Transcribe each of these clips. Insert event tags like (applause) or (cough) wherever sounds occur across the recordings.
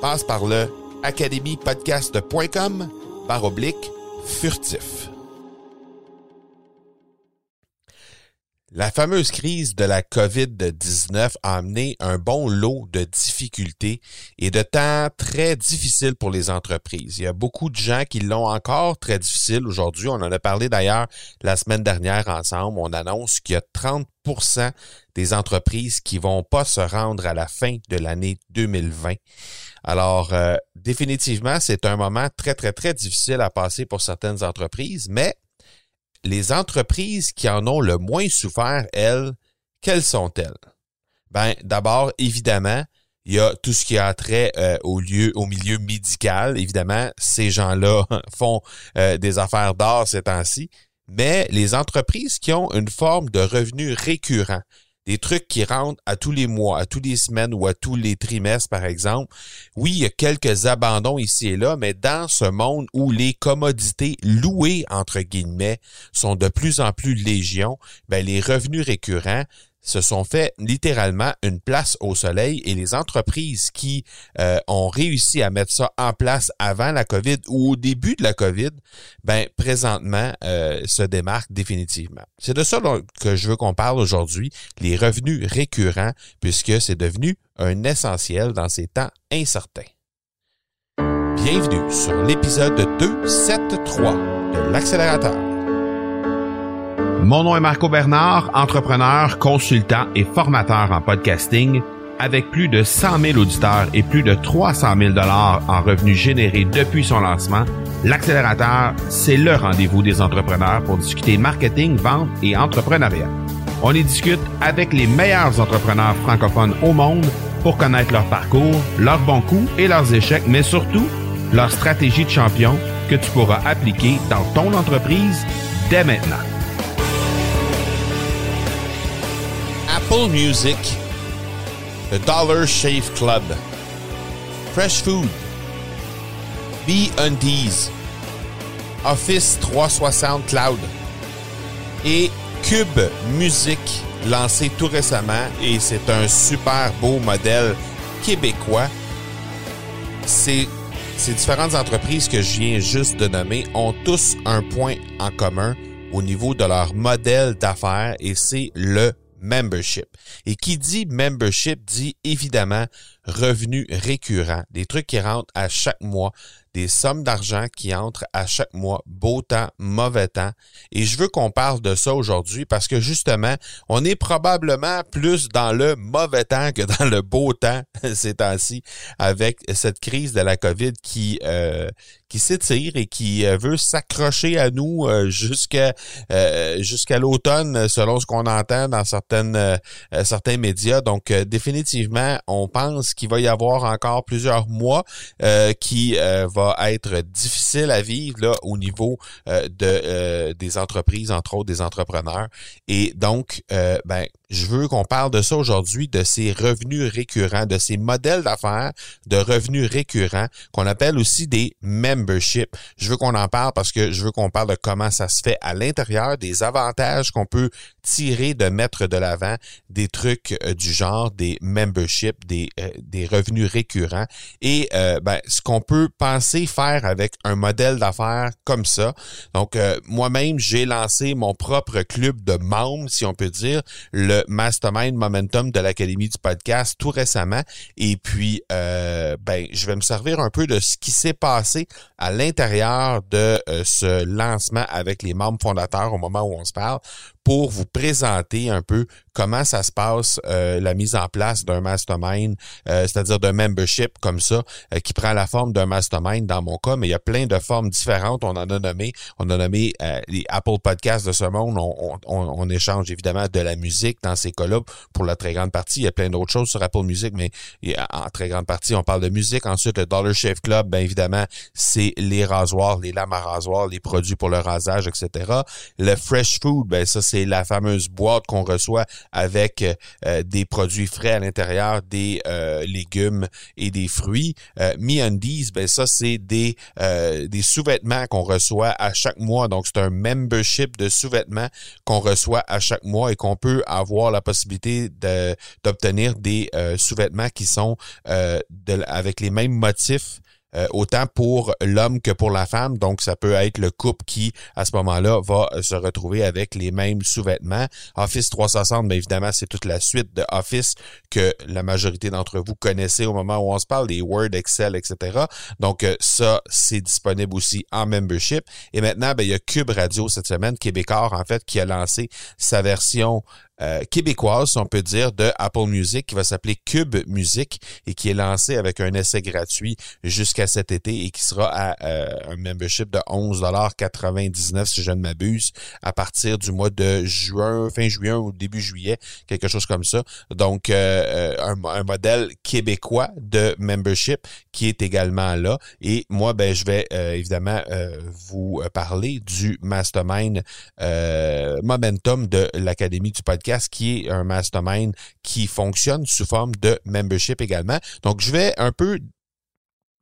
Passe par le academypodcast.com par oblique furtif. La fameuse crise de la COVID-19 a amené un bon lot de difficultés et de temps très difficiles pour les entreprises. Il y a beaucoup de gens qui l'ont encore très difficile aujourd'hui. On en a parlé d'ailleurs la semaine dernière ensemble. On annonce qu'il y a 30% des entreprises qui vont pas se rendre à la fin de l'année 2020. Alors, euh, définitivement, c'est un moment très, très, très difficile à passer pour certaines entreprises, mais les entreprises qui en ont le moins souffert, elles, quelles sont-elles? Ben, d'abord, évidemment, il y a tout ce qui a trait euh, au lieu, au milieu médical. Évidemment, ces gens-là (laughs) font euh, des affaires d'or ces temps-ci. Mais les entreprises qui ont une forme de revenu récurrent, des trucs qui rentrent à tous les mois, à tous les semaines ou à tous les trimestres, par exemple. Oui, il y a quelques abandons ici et là, mais dans ce monde où les commodités louées, entre guillemets, sont de plus en plus légion, ben, les revenus récurrents, se sont fait littéralement une place au soleil et les entreprises qui euh, ont réussi à mettre ça en place avant la COVID ou au début de la COVID, ben présentement euh, se démarquent définitivement. C'est de ça que je veux qu'on parle aujourd'hui, les revenus récurrents, puisque c'est devenu un essentiel dans ces temps incertains. Bienvenue sur l'épisode 273 de l'accélérateur. Mon nom est Marco Bernard, entrepreneur, consultant et formateur en podcasting. Avec plus de 100 000 auditeurs et plus de 300 000 dollars en revenus générés depuis son lancement, l'accélérateur, c'est le rendez-vous des entrepreneurs pour discuter marketing, vente et entrepreneuriat. On y discute avec les meilleurs entrepreneurs francophones au monde pour connaître leur parcours, leurs bons coups et leurs échecs, mais surtout leur stratégie de champion que tu pourras appliquer dans ton entreprise dès maintenant. Apple Music, The Dollar Shave Club, Fresh Food, Be Undies, Office 360 Cloud et Cube Music lancé tout récemment et c'est un super beau modèle québécois. Ces, ces différentes entreprises que je viens juste de nommer ont tous un point en commun au niveau de leur modèle d'affaires et c'est le membership. Et qui dit membership dit évidemment revenus récurrents, des trucs qui rentrent à chaque mois, des sommes d'argent qui entrent à chaque mois, beau temps, mauvais temps. Et je veux qu'on parle de ça aujourd'hui parce que justement, on est probablement plus dans le mauvais temps que dans le beau temps (laughs) ces temps-ci avec cette crise de la COVID qui, euh, qui s'étire et qui euh, veut s'accrocher à nous euh, jusqu'à jusqu'à l'automne selon ce qu'on entend dans certaines certains médias. Donc définitivement, on pense qu'il va y avoir encore plusieurs mois qui va va être difficile à vivre là au niveau euh, de euh, des entreprises, entre autres des entrepreneurs. Et donc, ben, je veux qu'on parle de ça aujourd'hui, de ces revenus récurrents, de ces modèles d'affaires de revenus récurrents qu'on appelle aussi des memberships. Je veux qu'on en parle parce que je veux qu'on parle de comment ça se fait à l'intérieur, des avantages qu'on peut tirer de mettre de l'avant, des trucs euh, du genre des memberships, des, euh, des revenus récurrents et euh, ben, ce qu'on peut penser faire avec un modèle d'affaires comme ça. Donc, moi-même, j'ai lancé mon propre club de membres, si on peut dire, le Mastermind Momentum de l'Académie du podcast tout récemment. Et puis, euh, ben, je vais me servir un peu de ce qui s'est passé à l'intérieur de euh, ce lancement avec les membres fondateurs au moment où on se parle pour vous présenter un peu comment ça se passe euh, la mise en place d'un mastermind, euh, c'est-à-dire d'un membership comme ça, euh, qui prend la forme d'un mastermind dans mon cas, mais il y a plein de formes différentes. On en a nommé, on a nommé les Apple Podcasts de ce monde. On, on, on, échange évidemment de la musique dans ces cas-là pour la très grande partie. Il y a plein d'autres choses sur Apple Music, mais en très grande partie, on parle de musique. Ensuite, le Dollar Shave Club, bien évidemment, c'est les rasoirs, les lames à rasoir, les produits pour le rasage, etc. Le Fresh Food, ben ça, c'est la fameuse boîte qu'on reçoit avec euh, des produits frais à l'intérieur, des euh, légumes et des fruits. Euh, MeUndies, ben ça c'est des euh, sous-vêtements qu'on reçoit à chaque mois. Donc c'est un membership de sous-vêtements qu'on reçoit à chaque mois et qu'on peut avoir la possibilité d'obtenir des sous-vêtements qui sont avec les mêmes motifs euh, autant pour l'homme que pour la femme. Donc, ça peut être le couple qui, à ce moment-là, va se retrouver avec les mêmes sous-vêtements. Office 360, bien évidemment, c'est toute la suite de Office que la majorité d'entre vous connaissez au moment où on se parle, les Word, Excel, etc. Donc, euh, ça, c'est disponible aussi en membership. Et maintenant, ben, il y a Cube Radio cette semaine, Québécois, en fait, qui a lancé sa version euh, québécoise, on peut dire, de Apple Music qui va s'appeler Cube Music et qui est lancé avec un essai gratuit jusqu'à cet été et qui sera à euh, un membership de 11,99$ si je ne m'abuse à partir du mois de juin, fin juin ou début juillet, quelque chose comme ça. Donc, euh, un, un, modèle québécois de membership qui est également là. Et moi, ben, je vais évidemment vous parler du mastermind momentum de l'Académie du podcast qui est un mastermind qui fonctionne sous forme de membership également. Donc, je vais un peu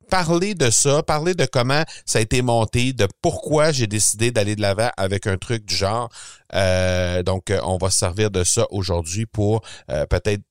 parler de ça, parler de comment ça a été monté, de pourquoi j'ai décidé d'aller de l'avant avec un truc du genre. Euh, donc, on va se servir de ça aujourd'hui pour euh, peut-être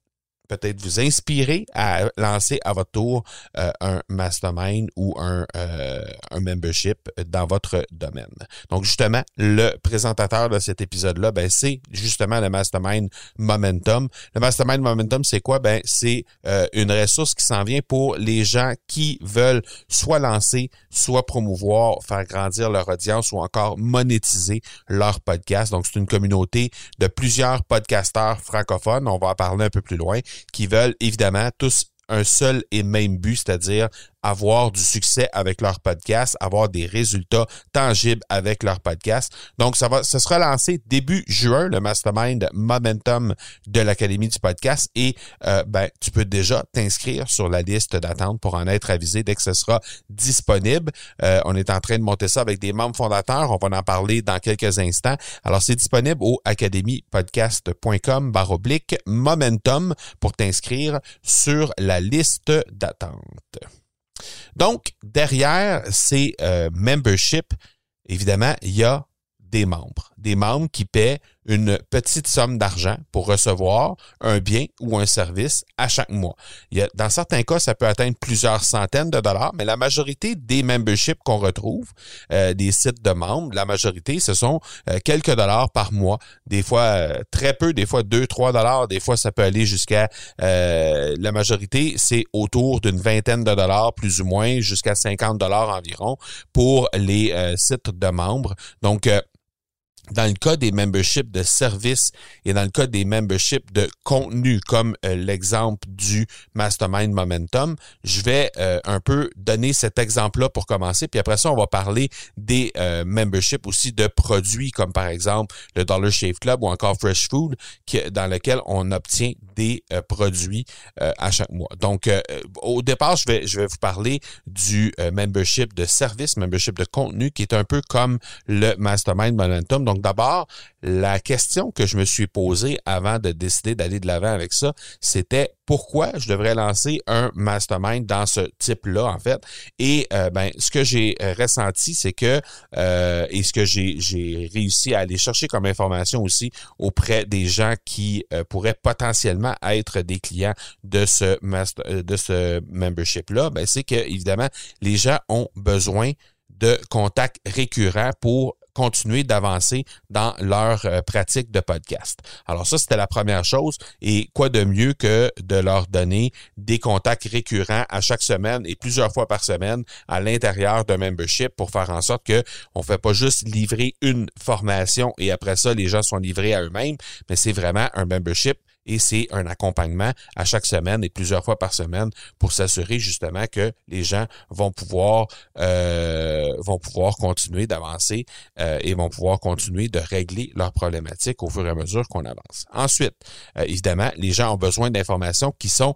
peut-être vous inspirer à lancer à votre tour euh, un mastermind ou un, euh, un membership dans votre domaine. Donc justement, le présentateur de cet épisode-là, ben, c'est justement le mastermind Momentum. Le mastermind Momentum, c'est quoi? Ben, c'est euh, une ressource qui s'en vient pour les gens qui veulent soit lancer, soit promouvoir, faire grandir leur audience ou encore monétiser leur podcast. Donc, c'est une communauté de plusieurs podcasteurs francophones. On va en parler un peu plus loin qui veulent évidemment tous un seul et même but, c'est-à-dire avoir du succès avec leur podcast, avoir des résultats tangibles avec leur podcast. Donc, ça va, ça sera lancé début juin, le Mastermind Momentum de l'Académie du podcast. Et euh, ben, tu peux déjà t'inscrire sur la liste d'attente pour en être avisé dès que ce sera disponible. Euh, on est en train de monter ça avec des membres fondateurs. On va en parler dans quelques instants. Alors, c'est disponible au academypodcast.com baroblique momentum pour t'inscrire sur la liste d'attente. Donc, derrière ces euh, memberships, évidemment, il y a des membres. Des membres qui paient une petite somme d'argent pour recevoir un bien ou un service à chaque mois. Dans certains cas, ça peut atteindre plusieurs centaines de dollars, mais la majorité des memberships qu'on retrouve, euh, des sites de membres, la majorité, ce sont euh, quelques dollars par mois. Des fois, euh, très peu, des fois 2, 3 dollars, des fois, ça peut aller jusqu'à... la majorité, c'est autour d'une vingtaine de dollars, plus ou moins, jusqu'à 50 dollars environ pour les sites de membres. Donc, dans le cas des memberships de services et dans le cas des memberships de contenu, comme euh, l'exemple du Mastermind Momentum, je vais euh, un peu donner cet exemple-là pour commencer. Puis après ça, on va parler des euh, memberships aussi de produits, comme par exemple le Dollar Shave Club ou encore Fresh Food, qui, dans lequel on obtient des produits à chaque mois. Donc, au départ, je vais, je vais vous parler du membership de services, membership de contenu, qui est un peu comme le Mastermind Momentum. Donc, d'abord, la question que je me suis posée avant de décider d'aller de l'avant avec ça, c'était pourquoi je devrais lancer un mastermind dans ce type-là, en fait? Et euh, ben, ce que j'ai euh, ressenti, c'est que, euh, et ce que j'ai réussi à aller chercher comme information aussi auprès des gens qui pourraient potentiellement être des clients de ce, master, de ce membership-là, ben, c'est que, évidemment, les gens ont besoin de contacts récurrents pour continuer d'avancer dans leur euh, pratique de podcast. Alors ça, c'était la première chose. Et quoi de mieux que de leur donner des contacts récurrents à chaque semaine et plusieurs fois par semaine à l'intérieur d'un membership pour faire en sorte que on fait pas juste livrer une formation et après ça, les gens sont livrés à eux-mêmes, mais c'est vraiment un membership et c'est un accompagnement à chaque semaine et plusieurs fois par semaine pour s'assurer justement que les gens vont pouvoir euh, vont pouvoir continuer d'avancer euh, et vont pouvoir continuer de régler leurs problématiques au fur et à mesure qu'on avance. Ensuite, euh, évidemment, les gens ont besoin d'informations qui sont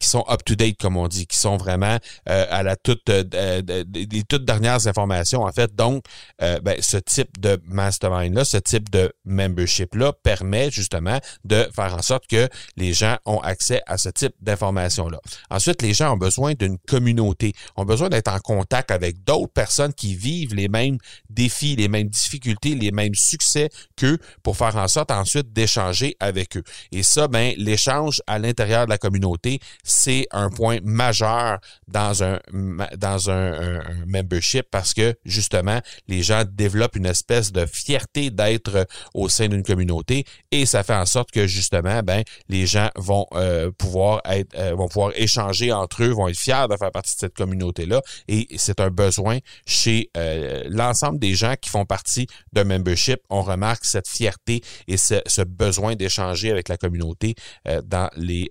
qui sont up-to-date, comme on dit, qui sont vraiment euh, à la toute euh, des toutes dernières informations, en fait. Donc, euh, ben, ce type de mastermind-là, ce type de membership-là permet justement de faire en sorte que les gens ont accès à ce type d'informations-là. Ensuite, les gens ont besoin d'une communauté, ont besoin d'être en contact avec d'autres personnes qui vivent les mêmes défis, les mêmes difficultés, les mêmes succès qu'eux pour faire en sorte ensuite d'échanger avec eux. Et ça, ben, l'échange à l'intérieur de la communauté c'est un point majeur dans un dans un, membership parce que justement les gens développent une espèce de fierté d'être au sein d'une communauté et ça fait en sorte que justement ben les gens vont euh, pouvoir être euh, vont pouvoir échanger entre eux, vont être fiers de faire partie de cette communauté là et c'est un besoin chez euh, l'ensemble des gens qui font partie d'un membership. On remarque cette fierté et ce, ce besoin d'échanger avec la communauté dans les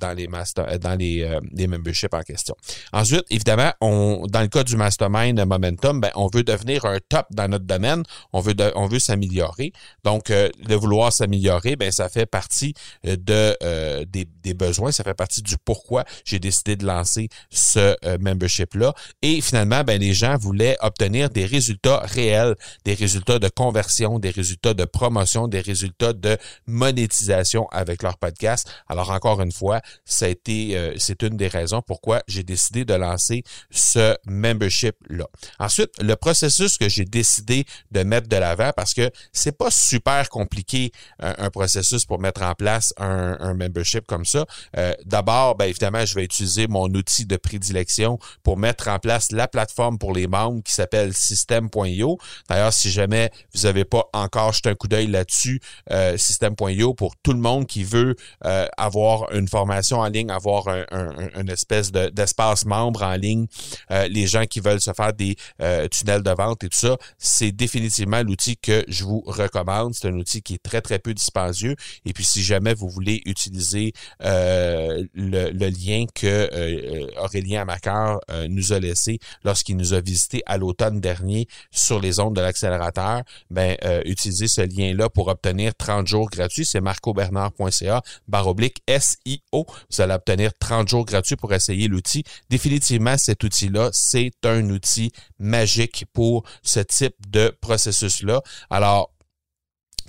dans les master, euh, dans les, euh, les memberships en question. Ensuite, évidemment, on, dans le cas du mastermind Momentum, ben, on veut devenir un top dans notre domaine. On veut, on veut s'améliorer. Donc, euh, de vouloir s'améliorer, ben, ça fait partie de des, des, besoins. Ça fait partie du pourquoi j'ai décidé de lancer ce membership-là. Et finalement, ben, les gens voulaient obtenir des résultats réels, des résultats de conversion, des résultats de promotion, des résultats de monétisation avec leur podcast. Alors, encore une fois, ça a été, euh, c'est une des raisons pourquoi j'ai décidé de lancer ce membership-là. Ensuite, le processus que j'ai décidé de mettre de l'avant, parce que c'est pas super compliqué un, processus pour mettre en place un, membership comme ça. Euh, d'abord, ben, évidemment, je vais utiliser mon outil de prédilection pour mettre en place la plateforme pour les membres qui s'appelle system.io. D'ailleurs, si jamais vous n'avez pas encore jeté un coup d'œil là-dessus, euh, system.io pour tout le monde qui veut euh, avoir une formation en ligne, avoir un, un, espèce d'espace membre en ligne, euh, les gens qui veulent se faire des euh, tunnels de vente et tout ça, c'est définitivement l'outil que je vous recommande. C'est un outil qui est très, très peu dispendieux. Et puis, si jamais vous voulez utiliser euh, le, lien que Aurélien Amacar nous a laissé lorsqu'il nous a visité à l'automne dernier sur les ondes de l'accélérateur, ben, utilisez ce lien-là pour obtenir 30 jours gratuits. C'est marcobernard.ca baroblique SIO. Vous allez obtenir 30 jours gratuits pour essayer l'outil. Définitivement, cet outil-là, c'est un outil magique pour ce type de processus-là. Alors,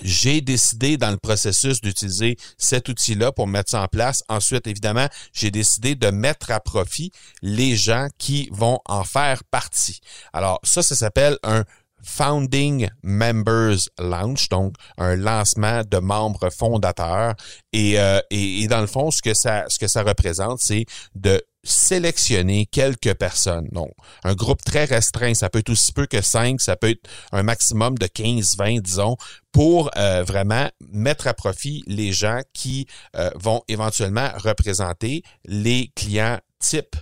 j'ai décidé dans le processus d'utiliser cet outil-là pour mettre ça en place. Ensuite, évidemment, j'ai décidé de mettre à profit les gens qui vont en faire partie. Alors, ça, ça s'appelle un Founding Members Launch, donc un lancement de membres fondateurs. Euh, et, et, dans le fond, ce que ça, ce que ça représente, c'est de sélectionner quelques personnes. Donc, un groupe très restreint, ça peut être aussi peu que 5, ça peut être un maximum de 15, 20, disons, pour euh, vraiment mettre à profit les gens qui euh, vont éventuellement représenter les clients type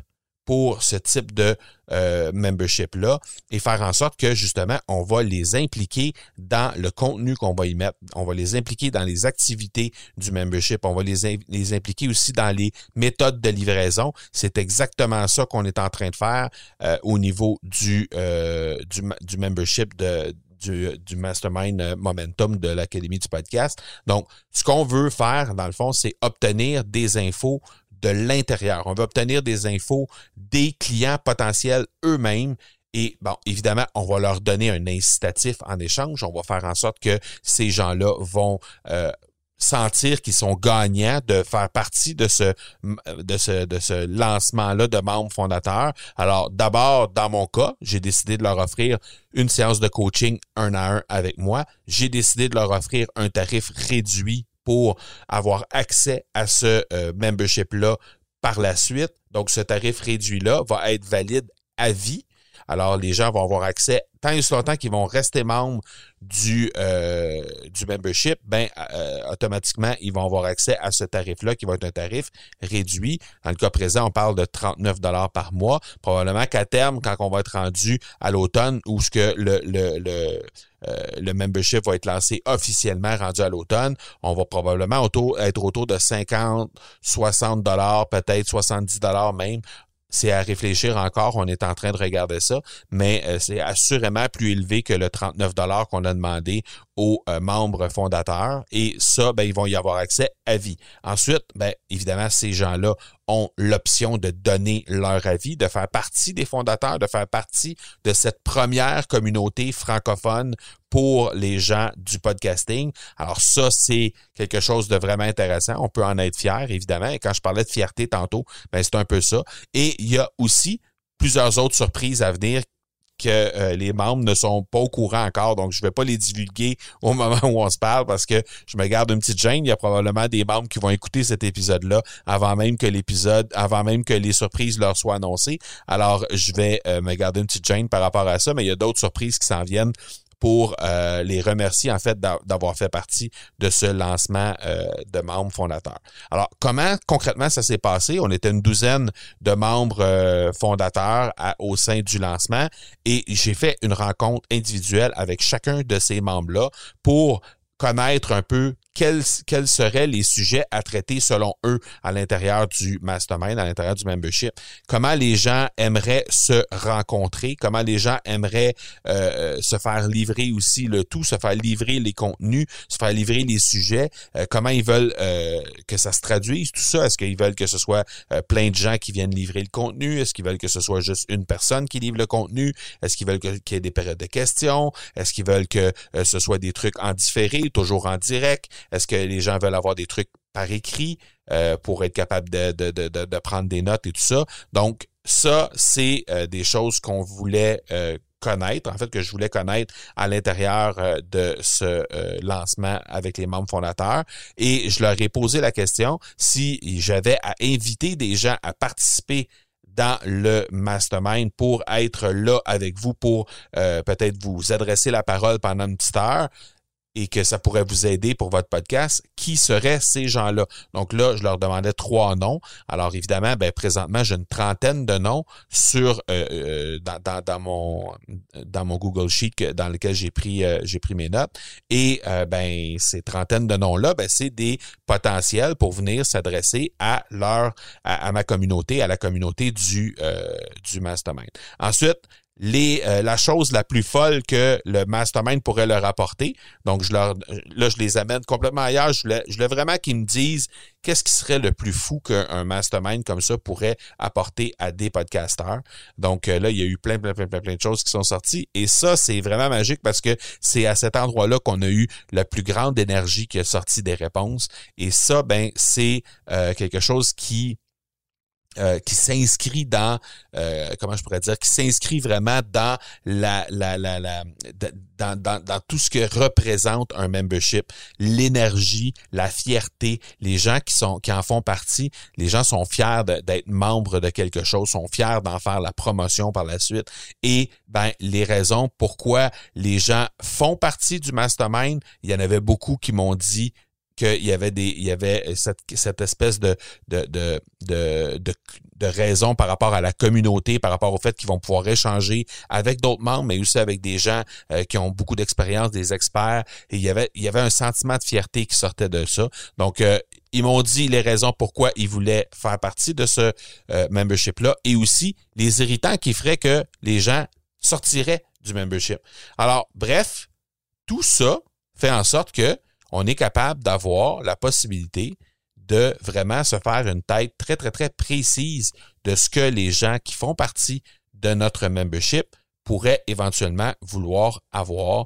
pour ce type de euh, membership-là et faire en sorte que justement, on va les impliquer dans le contenu qu'on va y mettre. On va les impliquer dans les activités du membership. On va les, les impliquer aussi dans les méthodes de livraison. C'est exactement ça qu'on est en train de faire euh, au niveau du, euh, du, du membership de, du, du, Mastermind Momentum de l'Académie du podcast. Donc, ce qu'on veut faire, dans le fond, c'est obtenir des infos de l'intérieur. On veut obtenir des infos des clients potentiels eux-mêmes et bon, évidemment, on va leur donner un incitatif en échange. On va faire en sorte que ces gens-là vont euh, sentir qu'ils sont gagnants de faire partie de ce de ce de ce lancement-là de membres fondateurs. Alors d'abord, dans mon cas, j'ai décidé de leur offrir une séance de coaching un à un avec moi. J'ai décidé de leur offrir un tarif réduit pour avoir accès à ce euh, membership-là par la suite. Donc, ce tarif réduit-là va être valide à vie. Alors, les gens vont avoir accès tant et longtemps qu'ils vont rester membres du, euh, du membership, ben euh, automatiquement, ils vont avoir accès à ce tarif-là qui va être un tarif réduit. Dans le cas présent, on parle de 39 dollars par mois. Probablement qu'à terme, quand on va être rendu à l'automne, où ce que le, le, le euh, le membership va être lancé officiellement rendu à l'automne. On va probablement être autour de 50, 60 dollars, peut-être 70 dollars même c'est à réfléchir encore. On est en train de regarder ça, mais euh, c'est assurément plus élevé que le 39 dollars qu'on a demandé aux euh, membres fondateurs. Et ça, ben, ils vont y avoir accès à vie. Ensuite, ben, évidemment, ces gens-là ont l'option de donner leur avis, de faire partie des fondateurs, de faire partie de cette première communauté francophone pour les gens du podcasting. Alors ça, c'est quelque chose de vraiment intéressant. On peut en être fier, évidemment. Et quand je parlais de fierté tantôt, ben c'est un peu ça. Et il y a aussi plusieurs autres surprises à venir que euh, les membres ne sont pas au courant encore, donc je vais pas les divulguer (laughs) au moment où on se parle parce que je me garde une petite gêne. Il y a probablement des membres qui vont écouter cet épisode-là avant même que l'épisode, avant même que les surprises leur soient annoncées. Alors, je vais euh, me garder une petite gêne par rapport à ça, mais il y a d'autres surprises qui s'en viennent pour euh, les remercier en fait d'avoir fait partie de ce lancement euh, de membres fondateurs. Alors, comment concrètement ça s'est passé? On était une douzaine de membres euh, fondateurs au sein du lancement et j'ai fait une rencontre individuelle avec chacun de ces membres-là pour connaître un peu quels, seraient les sujets à traiter selon eux à l'intérieur du mastermind, à l'intérieur du membership? Comment les gens aimeraient se rencontrer, comment les gens aimeraient euh, se faire livrer aussi le tout, se faire livrer les contenus, se faire livrer les sujets, euh, comment ils veulent euh, que ça se traduise, tout ça? Est-ce qu'ils veulent que ce soit plein de gens qui viennent livrer le contenu? Est-ce qu'ils veulent que ce soit juste une personne qui livre le contenu? Est-ce qu'ils veulent qu'il y ait des périodes de questions? Est-ce qu'ils veulent que ce soit des trucs en différé, toujours en direct? Est-ce que les gens veulent avoir des trucs par écrit euh, pour être capable de, de, de, de, prendre des notes et tout ça? Donc, ça, c'est euh, des choses qu'on voulait euh, connaître, en fait, que je voulais connaître à l'intérieur de ce lancement avec les membres fondateurs. Et je leur ai posé la question si j'avais à inviter des gens à participer dans le mastermind pour être là avec vous, pour peut-être vous adresser la parole pendant une petite heure et que ça pourrait vous aider pour votre podcast, qui seraient ces gens-là? Donc là, je leur demandais trois noms. Alors évidemment, ben, présentement, j'ai une trentaine de noms sur euh, euh, dans, mon dans mon Google Sheet dans lequel j'ai pris euh, pris mes notes. Et ben ces trentaines de noms-là, ben, c'est des potentiels pour venir s'adresser à leur à, à, ma communauté, à la communauté du du mastermind. Ensuite, euh, la chose la plus folle que le mastermind pourrait leur apporter. Donc, je leur, là, je les amène complètement ailleurs. Je voulais, je vraiment qu'ils me disent qu'est-ce qui serait le plus fou qu'un mastermind comme ça pourrait apporter à des podcasteurs. Donc, euh, là, il y a eu plein, plein, plein, plein, plein de choses qui sont sorties. Et ça, c'est vraiment magique parce que c'est à cet endroit-là qu'on a eu la plus grande énergie qui a sorti des réponses. Et ça, ben, c'est euh, quelque chose qui euh, qui s'inscrit dans euh, comment je pourrais dire qui s'inscrit vraiment dans la, la, la, dans, dans, tout ce que représente un membership. L'énergie la fierté les gens qui sont qui en font partie les gens sont fiers d'être membres de quelque chose sont fiers d'en faire la promotion par la suite. Et ben les raisons pourquoi les gens font partie du mastermind il y en avait beaucoup qui m'ont dit qu'il y avait des, il y avait cette, cette espèce de, de, de, de, de, de raison par rapport à la communauté, par rapport au fait qu'ils vont pouvoir échanger avec d'autres membres, mais aussi avec des gens euh, qui ont beaucoup d'expérience, des experts. Et il y avait, il y avait un sentiment de fierté qui sortait de ça. Donc, euh, ils m'ont dit les raisons pourquoi ils voulaient faire partie de ce euh, membership-là et aussi les irritants qui feraient que les gens sortiraient du membership. Alors, bref, tout ça fait en sorte que on est capable d'avoir la possibilité de vraiment se faire une tête très, très, très précise de ce que les gens qui font partie de notre membership pourraient éventuellement vouloir avoir,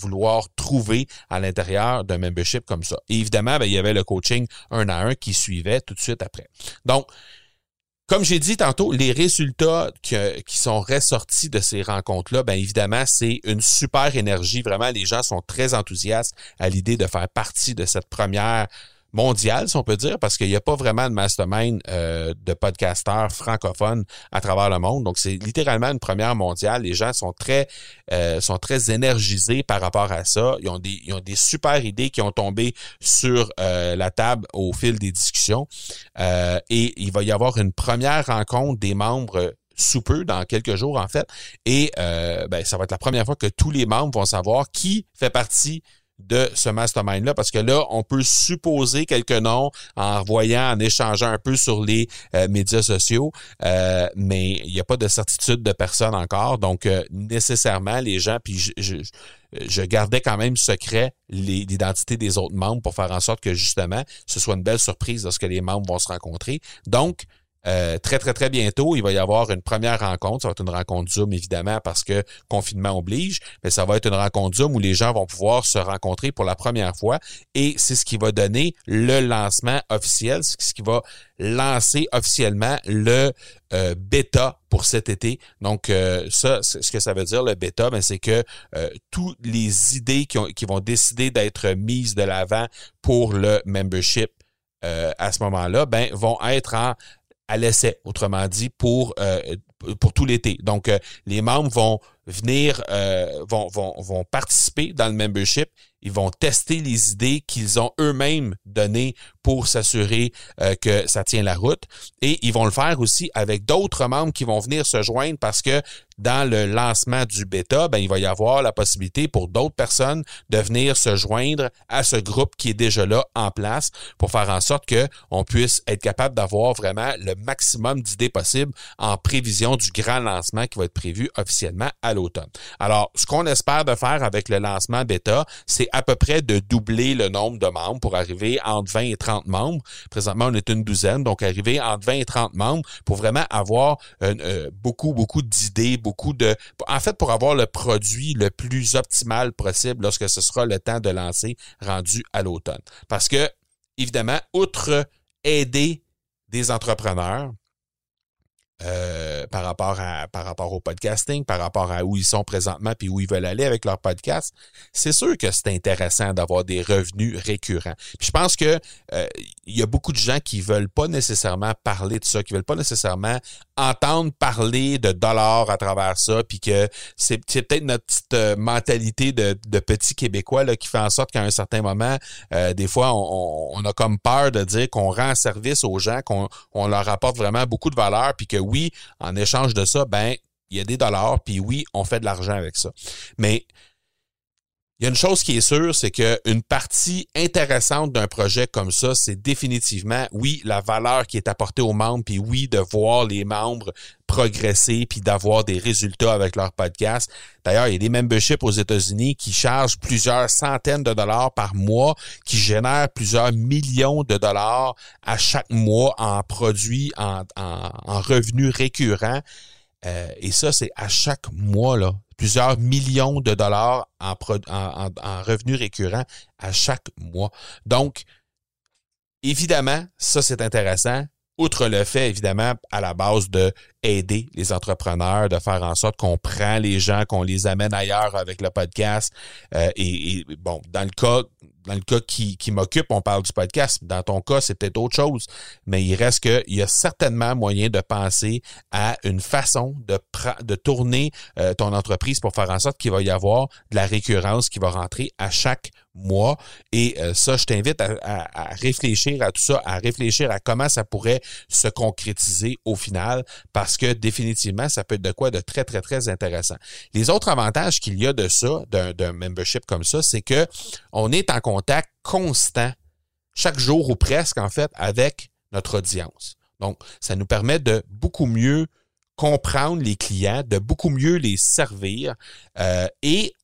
vouloir, trouver à l'intérieur d'un membership comme ça. Et évidemment, ben, il y avait le coaching un à un qui suivait tout de suite après. Donc, comme j'ai dit tantôt, les résultats qui sont ressortis de ces rencontres-là, bien évidemment, c'est une super énergie. Vraiment, les gens sont très enthousiastes à l'idée de faire partie de cette première mondiale, si on peut dire, parce qu'il n'y a pas vraiment de mastermind euh, de podcasteurs francophones à travers le monde. Donc, c'est littéralement une première mondiale. Les gens sont très euh, sont très énergisés par rapport à ça. Ils ont des, ils ont des super idées qui ont tombé sur euh, la table au fil des discussions. et il va y avoir une première rencontre des membres sous peu, dans quelques jours en fait. Et ben, ça va être la première fois que tous les membres vont savoir qui fait partie de ce mastermind-là, parce que là, on peut supposer quelques noms en voyant, en échangeant un peu sur les euh, médias sociaux, euh, mais il n'y a pas de certitude de personne encore. Donc, euh, nécessairement, les gens, puis je, je, je, gardais quand même secret l'identité des autres membres pour faire en sorte que, justement, ce soit une belle surprise lorsque les membres vont se rencontrer. Donc, euh, très, très, très bientôt, il va y avoir une première rencontre. Ça va être une rencontre Zoom, évidemment, parce que confinement oblige, mais ça va être une rencontre Zoom où les gens vont pouvoir se rencontrer pour la première fois. Et c'est ce qui va donner le lancement officiel, c'est ce qui va lancer officiellement le euh, bêta pour cet été. Donc, euh, ça, ce que ça veut dire, le bêta, ben, c'est que toutes les idées qui, ont, qui vont décider d'être mises de l'avant pour le membership à ce moment-là, ben, vont être en à l'essai, autrement dit, pour, euh, pour tout l'été. Donc, euh, les membres vont venir, euh, vont, vont, vont participer dans le membership ils vont tester les idées qu'ils ont eux-mêmes données pour s'assurer euh, que ça tient la route. Et ils vont le faire aussi avec d'autres membres qui vont venir se joindre parce que dans le lancement du bêta, ben, il va y avoir la possibilité pour d'autres personnes de venir se joindre à ce groupe qui est déjà là en place pour faire en sorte que on puisse être capable d'avoir vraiment le maximum d'idées possibles en prévision du grand lancement qui va être prévu officiellement à l'automne. Alors, ce qu'on espère de faire avec le lancement bêta, c'est à peu près de doubler le nombre de membres pour arriver entre 20 et 30 membres. Présentement, on est une douzaine, donc arriver entre 20 et 30 membres pour vraiment avoir euh, beaucoup, beaucoup d'idées, beaucoup de... En fait, pour avoir le produit le plus optimal possible lorsque ce sera le temps de lancer rendu à l'automne. Parce que, évidemment, outre aider des entrepreneurs, euh, par rapport à par rapport au podcasting, par rapport à où ils sont présentement puis où ils veulent aller avec leur podcast, c'est sûr que c'est intéressant d'avoir des revenus récurrents. Je pense que euh, il y a beaucoup de gens qui veulent pas nécessairement parler de ça, qui veulent pas nécessairement entendre parler de dollars à travers ça, puis que c'est, peut-être notre petite euh, mentalité de, de petits Québécois là, qui fait en sorte qu'à un certain moment, des fois, on, on, a comme peur de dire qu'on rend service aux gens, qu'on on leur apporte vraiment beaucoup de valeur, puis que oui, en échange de ça, ben, il y a des dollars, puis oui, on fait de l'argent avec ça. Mais il y a une chose qui est sûre, c'est qu'une partie intéressante d'un projet comme ça, c'est définitivement, oui, la valeur qui est apportée aux membres, puis oui, de voir les membres progresser, puis d'avoir des résultats avec leur podcast. D'ailleurs, il y a des memberships aux États-Unis qui chargent plusieurs centaines de dollars par mois, qui génèrent plusieurs millions de dollars à chaque mois en produits, en, en, revenus récurrents. Euh, et ça, c'est à chaque mois, là plusieurs millions de dollars en, en, revenus récurrents à chaque mois. Donc, évidemment, ça c'est intéressant. Outre le fait, évidemment, à la base de aider les entrepreneurs, de faire en sorte qu'on prend les gens, qu'on les amène ailleurs avec le podcast. Euh, et, bon, dans le cas dans le cas qui, qui m'occupe, on parle du podcast. Dans ton cas, c'est peut-être autre chose. Mais il reste qu'il y a certainement moyen de penser à une façon de, de tourner euh, ton entreprise pour faire en sorte qu'il va y avoir de la récurrence qui va rentrer à chaque mois. Et euh, ça, je t'invite à, à, réfléchir à tout ça, à réfléchir à comment ça pourrait se concrétiser au final, parce que définitivement, ça peut être de quoi de très, très, très intéressant. Les autres avantages qu'il y a de ça, d'un membership comme ça, c'est que on est en contact constant, chaque jour ou presque, en fait, avec notre audience. Donc, ça nous permet de beaucoup mieux comprendre les clients, de beaucoup mieux les servir. Euh, et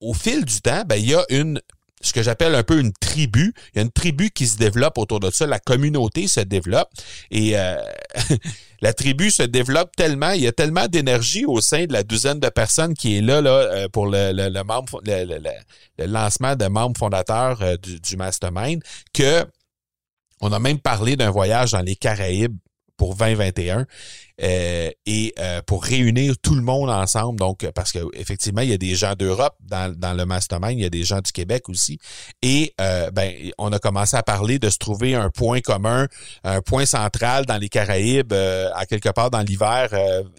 au fil du temps, ben, il y a une ce que j'appelle un peu une tribu. Il y a une tribu qui se développe autour de ça. La communauté se développe. Et euh, (laughs) la tribu se développe tellement, il y a tellement d'énergie au sein de la douzaine de personnes qui est là, là euh, pour le, le, membre, le, lancement de membres fondateurs euh, du, du Mastermind que on a même parlé d'un voyage dans les Caraïbes pour 2021 euh, et euh, pour réunir tout le monde ensemble. Donc, parce que effectivement, il y a des gens d'Europe dans, dans le mastermind, il y a des gens du Québec aussi. Et euh, ben, on a commencé à parler de se trouver un point commun, un point central dans les Caraïbes, à quelque part dans l'hiver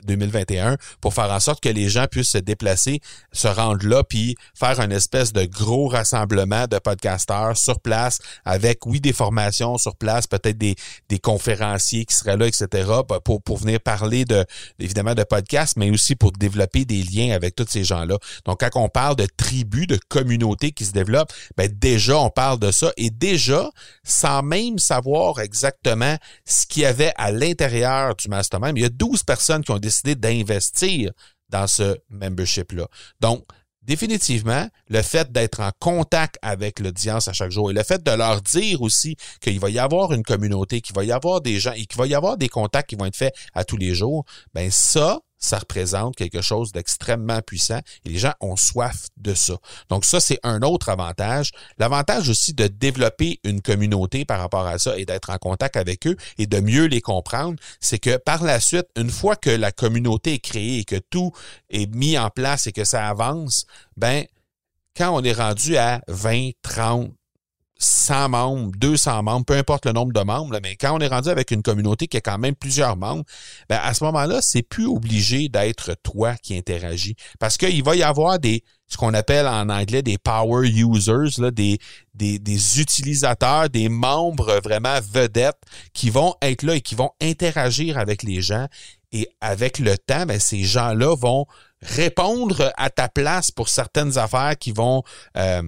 2021, pour faire en sorte que les gens puissent se déplacer, se rendre là, puis faire une espèce de gros rassemblement de podcasteurs sur place, avec oui des formations sur place, peut-être des, des conférenciers qui seraient là, etc. pour pour venir parler de, évidemment, de podcast, mais aussi pour développer des liens avec tous ces gens-là. Donc, quand on parle de tribus, de communautés qui se développent, ben déjà, on parle de ça. Et déjà, sans même savoir exactement ce qu'il y avait à l'intérieur du mastermind, il y a 12 personnes qui ont décidé d'investir dans ce membership-là. Donc, définitivement, le fait d'être en contact avec l'audience à chaque jour et le fait de leur dire aussi qu'il va y avoir une communauté, qu'il va y avoir des gens et qu'il va y avoir des contacts qui vont être faits à tous les jours, ben ça, ça représente quelque chose d'extrêmement puissant et les gens ont soif de ça. Donc ça, c'est un autre avantage. L'avantage aussi de développer une communauté par rapport à ça et d'être en contact avec eux et de mieux les comprendre, c'est que par la suite, une fois que la communauté est créée et que tout est mis en place et que ça avance, ben quand on est rendu à 20, 30, 100 membres, 200 membres, peu importe le nombre de membres, mais quand on est rendu avec une communauté qui a quand même plusieurs membres, ben à ce moment-là, c'est plus obligé d'être toi qui interagis parce qu'il va y avoir des ce qu'on appelle en anglais des power users, là, des, des, des utilisateurs, des membres vraiment vedettes qui vont être là et qui vont interagir avec les gens. Et avec le temps, ben, ces gens-là vont répondre à ta place pour certaines affaires qui vont euh,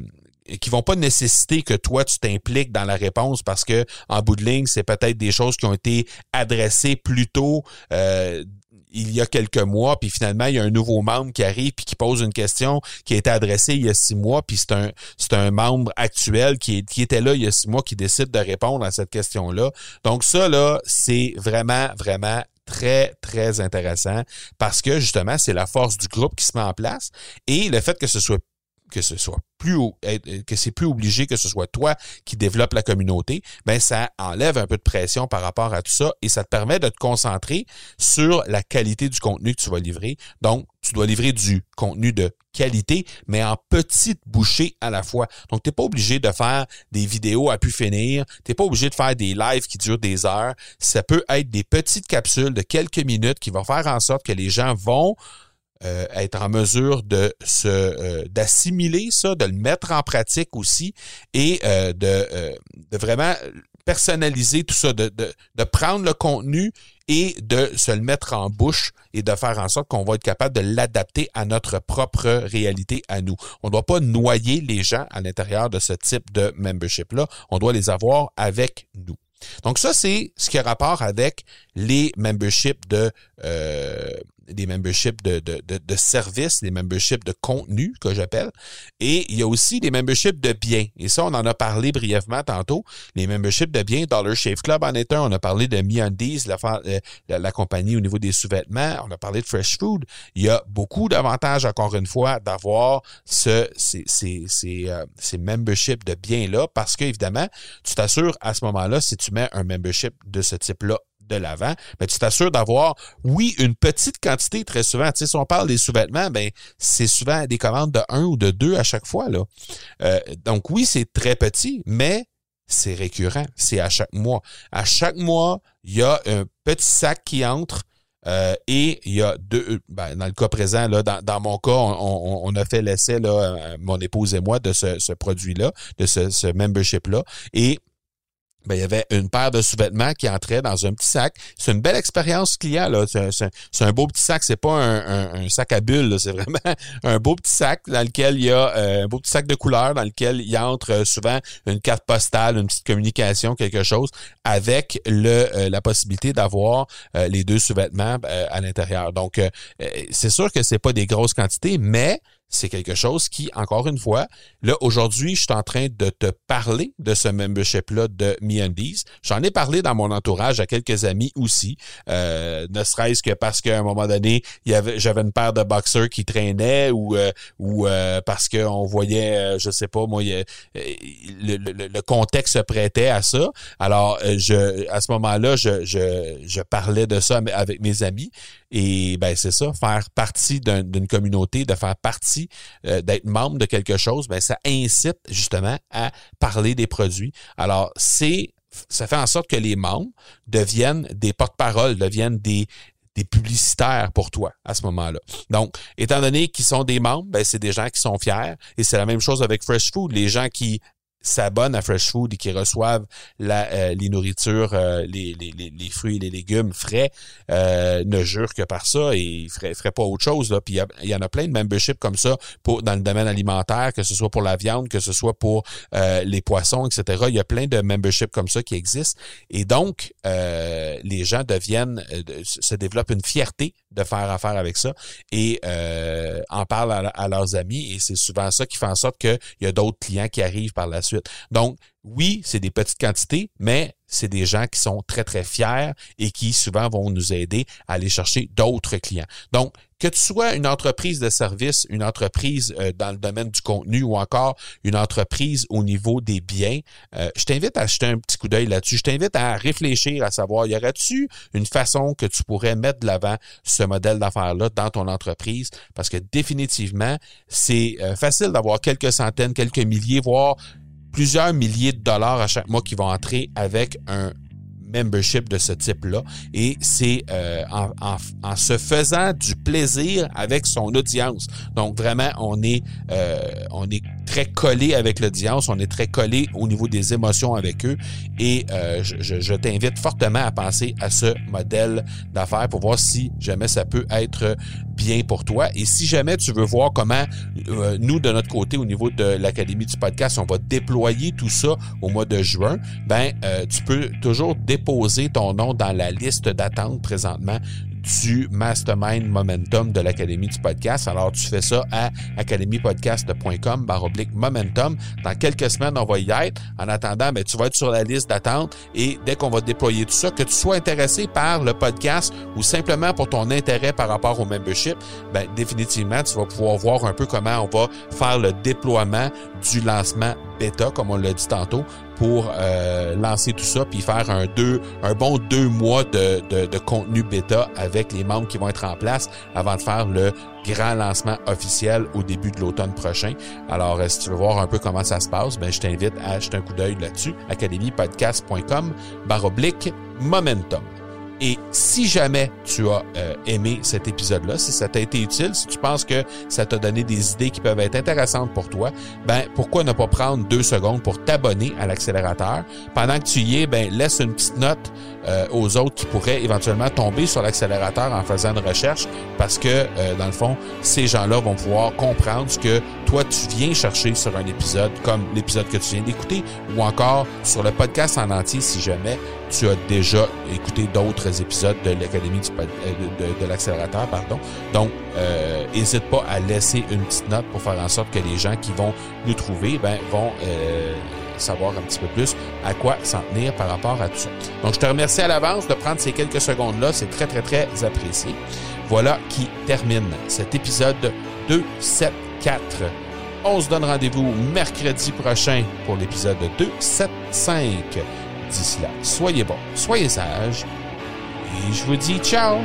qui vont pas nécessiter que toi tu t'impliques dans la réponse parce que en bout de ligne c'est peut-être des choses qui ont été adressées plus tôt euh, il y a quelques mois, puis finalement, il y a un nouveau membre qui arrive puis qui pose une question qui a été adressée il y a six mois, puis c'est un, c'est un membre actuel qui, qui était là il y a six mois qui décide de répondre à cette question-là. Donc ça, là, c'est vraiment, vraiment très, très intéressant parce que justement, c'est la force du groupe qui se met en place et le fait que ce soit que ce soit plus que c'est plus obligé que ce soit toi qui développe la communauté, ben ça enlève un peu de pression par rapport à tout ça et ça te permet de te concentrer sur la qualité du contenu que tu vas livrer. Donc, tu dois livrer du contenu de qualité, mais en petites bouchées à la fois. Donc, tu pas obligé de faire des vidéos à pu finir, tu pas obligé de faire des lives qui durent des heures. Ça peut être des petites capsules de quelques minutes qui vont faire en sorte que les gens vont euh, être en mesure de se euh, d'assimiler ça, de le mettre en pratique aussi et euh, de, de vraiment personnaliser tout ça, de, de, de, prendre le contenu et de se le mettre en bouche et de faire en sorte qu'on va être capable de l'adapter à notre propre réalité à nous. On ne doit pas noyer les gens à l'intérieur de ce type de membership-là. On doit les avoir avec nous. Donc ça, c'est ce qui a rapport avec les memberships de euh, des memberships de, de, de, de services, des memberships de contenu que j'appelle. Et il y a aussi des memberships de biens. Et ça, on en a parlé brièvement tantôt. Les memberships de biens, Dollar Shave Club en est un. On a parlé de MeUndies, la, euh, la, la compagnie au niveau des sous-vêtements. On a parlé de Fresh Food. Il y a beaucoup d'avantages, encore une fois, d'avoir ce, ces, ces, ces, euh, ces memberships de biens-là parce qu'évidemment, tu t'assures à ce moment-là, si tu mets un membership de ce type-là de l'avant, ben, tu t'assures d'avoir, oui, une petite quantité très souvent. Tu sais, si on parle des sous-vêtements, ben, c'est souvent des commandes de un ou de deux à chaque fois, là. Euh, donc oui, c'est très petit, mais c'est récurrent. C'est à chaque mois. À chaque mois, il y a un petit sac qui entre euh, et il y a deux, ben, dans le cas présent, là, dans, mon cas, on, a fait l'essai, là, euh, mon épouse et moi, de ce, ce produit-là, de ce, ce membership-là. Et ben, il y avait une paire de sous-vêtements qui entrait dans un petit sac. C'est une belle expérience client. là. C'est un, beau petit sac. C'est pas un, sac à bulles. C'est vraiment (laughs) un beau petit sac dans lequel il y a euh, un beau petit sac de couleur dans lequel il entre euh, souvent une carte postale, une petite communication, quelque chose, avec le euh, la possibilité d'avoir les deux sous-vêtements à l'intérieur. Donc, c'est sûr que c'est pas des grosses quantités, mais c'est quelque chose qui, encore une fois, là, aujourd'hui, je suis en train de te parler de ce membership-là de MeUndies. J'en ai parlé dans mon entourage à quelques amis aussi, euh, ne serait-ce que parce qu'à un moment donné, j'avais une paire de boxers qui traînaient ou, euh, ou euh, parce qu'on voyait, je sais pas, moi, le, le, contexte se prêtait à ça. Alors, je, à ce moment-là, je parlais de ça avec mes amis et ben c'est ça, faire partie d'une communauté, de faire partie, euh, d'être membre de quelque chose, ben ça incite justement à parler des produits. Alors c'est ça fait en sorte que les membres deviennent des porte-parole, deviennent des, des publicitaires pour toi à ce moment-là. Donc, étant donné qu'ils sont des membres, ben, c'est des gens qui sont fiers. Et c'est la même chose avec Fresh Food. Les gens qui s'abonnent à Fresh Food et qui reçoivent la, euh, les nourritures, euh, les, les, les, fruits et les légumes frais, euh, ne jurent que par ça et ils feraient, feraient pas autre chose. Là. Puis il y, en a plein de memberships comme ça pour dans le domaine alimentaire, que ce soit pour la viande, que ce soit pour les poissons, etc. Il y a plein de memberships comme ça qui existent. Et donc, les gens deviennent, se développent une fierté de faire affaire avec ça et en parlent à, à leurs amis. Et c'est souvent ça qui fait en sorte qu'il y a d'autres clients qui arrivent par la donc, oui, c'est des petites quantités, mais c'est des gens qui sont très, très fiers et qui souvent vont nous aider à aller chercher d'autres clients. Donc, que tu sois une entreprise de service, une entreprise euh, dans le domaine du contenu ou encore une entreprise au niveau des biens, euh, je t'invite à jeter un petit coup d'œil là-dessus. Je t'invite à réfléchir, à savoir, y aurait-tu une façon que tu pourrais mettre de l'avant ce modèle d'affaires-là dans ton entreprise? Parce que définitivement, c'est euh, facile d'avoir quelques centaines, quelques milliers, voire plusieurs milliers de dollars à chaque mois qui vont entrer avec un membership de ce type-là. Et c'est euh, en, en, se faisant du plaisir avec son audience. Donc vraiment, on est, euh, on est très collé avec l'audience, on est très collé au niveau des émotions avec eux. Et euh, je, je t'invite fortement à penser à ce modèle d'affaires pour voir si jamais ça peut être bien pour toi. Et si jamais tu veux voir comment nous, de notre côté, au niveau de l'Académie du podcast, on va déployer tout ça au mois de juin, ben tu peux toujours déposer ton nom dans la liste d'attente présentement du Mastermind Momentum de l'Académie du podcast. Alors, tu fais ça à academypodcast.com baroblique momentum. Dans quelques semaines, on va y être. En attendant, ben, tu vas être sur la liste d'attente et dès qu'on va déployer tout ça, que tu sois intéressé par le podcast ou simplement pour ton intérêt par rapport au membership, ben, définitivement, tu vas pouvoir voir un peu comment on va faire le déploiement du lancement bêta, comme on l'a dit tantôt, pour euh, lancer tout ça puis faire un deux un bon deux mois de, de, de, contenu bêta avec les membres qui vont être en place avant de faire le grand lancement officiel au début de l'automne prochain. Alors euh, si tu veux voir un peu comment ça se passe, ben je t'invite à jeter un coup d'œil là-dessus academypodcast.com baroblique momentum. Et si jamais tu as euh, aimé cet épisode-là, si ça t'a été utile, si tu penses que ça t'a donné des idées qui peuvent être intéressantes pour toi, ben pourquoi ne pas prendre deux secondes pour t'abonner à l'accélérateur? Pendant que tu y es, ben laisse une petite note euh, aux autres qui pourraient éventuellement tomber sur l'accélérateur en faisant une recherche, parce que euh, dans le fond, ces gens-là vont pouvoir comprendre ce que toi tu viens chercher sur un épisode, comme l'épisode que tu viens d'écouter, ou encore sur le podcast en entier si jamais tu as déjà écouté d'autres épisodes de l'Académie euh, de, l'accélérateur, pardon. Donc, n'hésite euh, pas à laisser une petite note pour faire en sorte que les gens qui vont nous trouver ben, vont savoir un petit peu plus à quoi s'en tenir par rapport à tout ça. Donc, je te remercie à l'avance de prendre ces quelques secondes-là. C'est très, très, très apprécié. Voilà qui termine cet épisode 274. On se donne rendez-vous mercredi prochain pour l'épisode 275. D'ici là, soyez bons, soyez sages Et je vous dis ciao!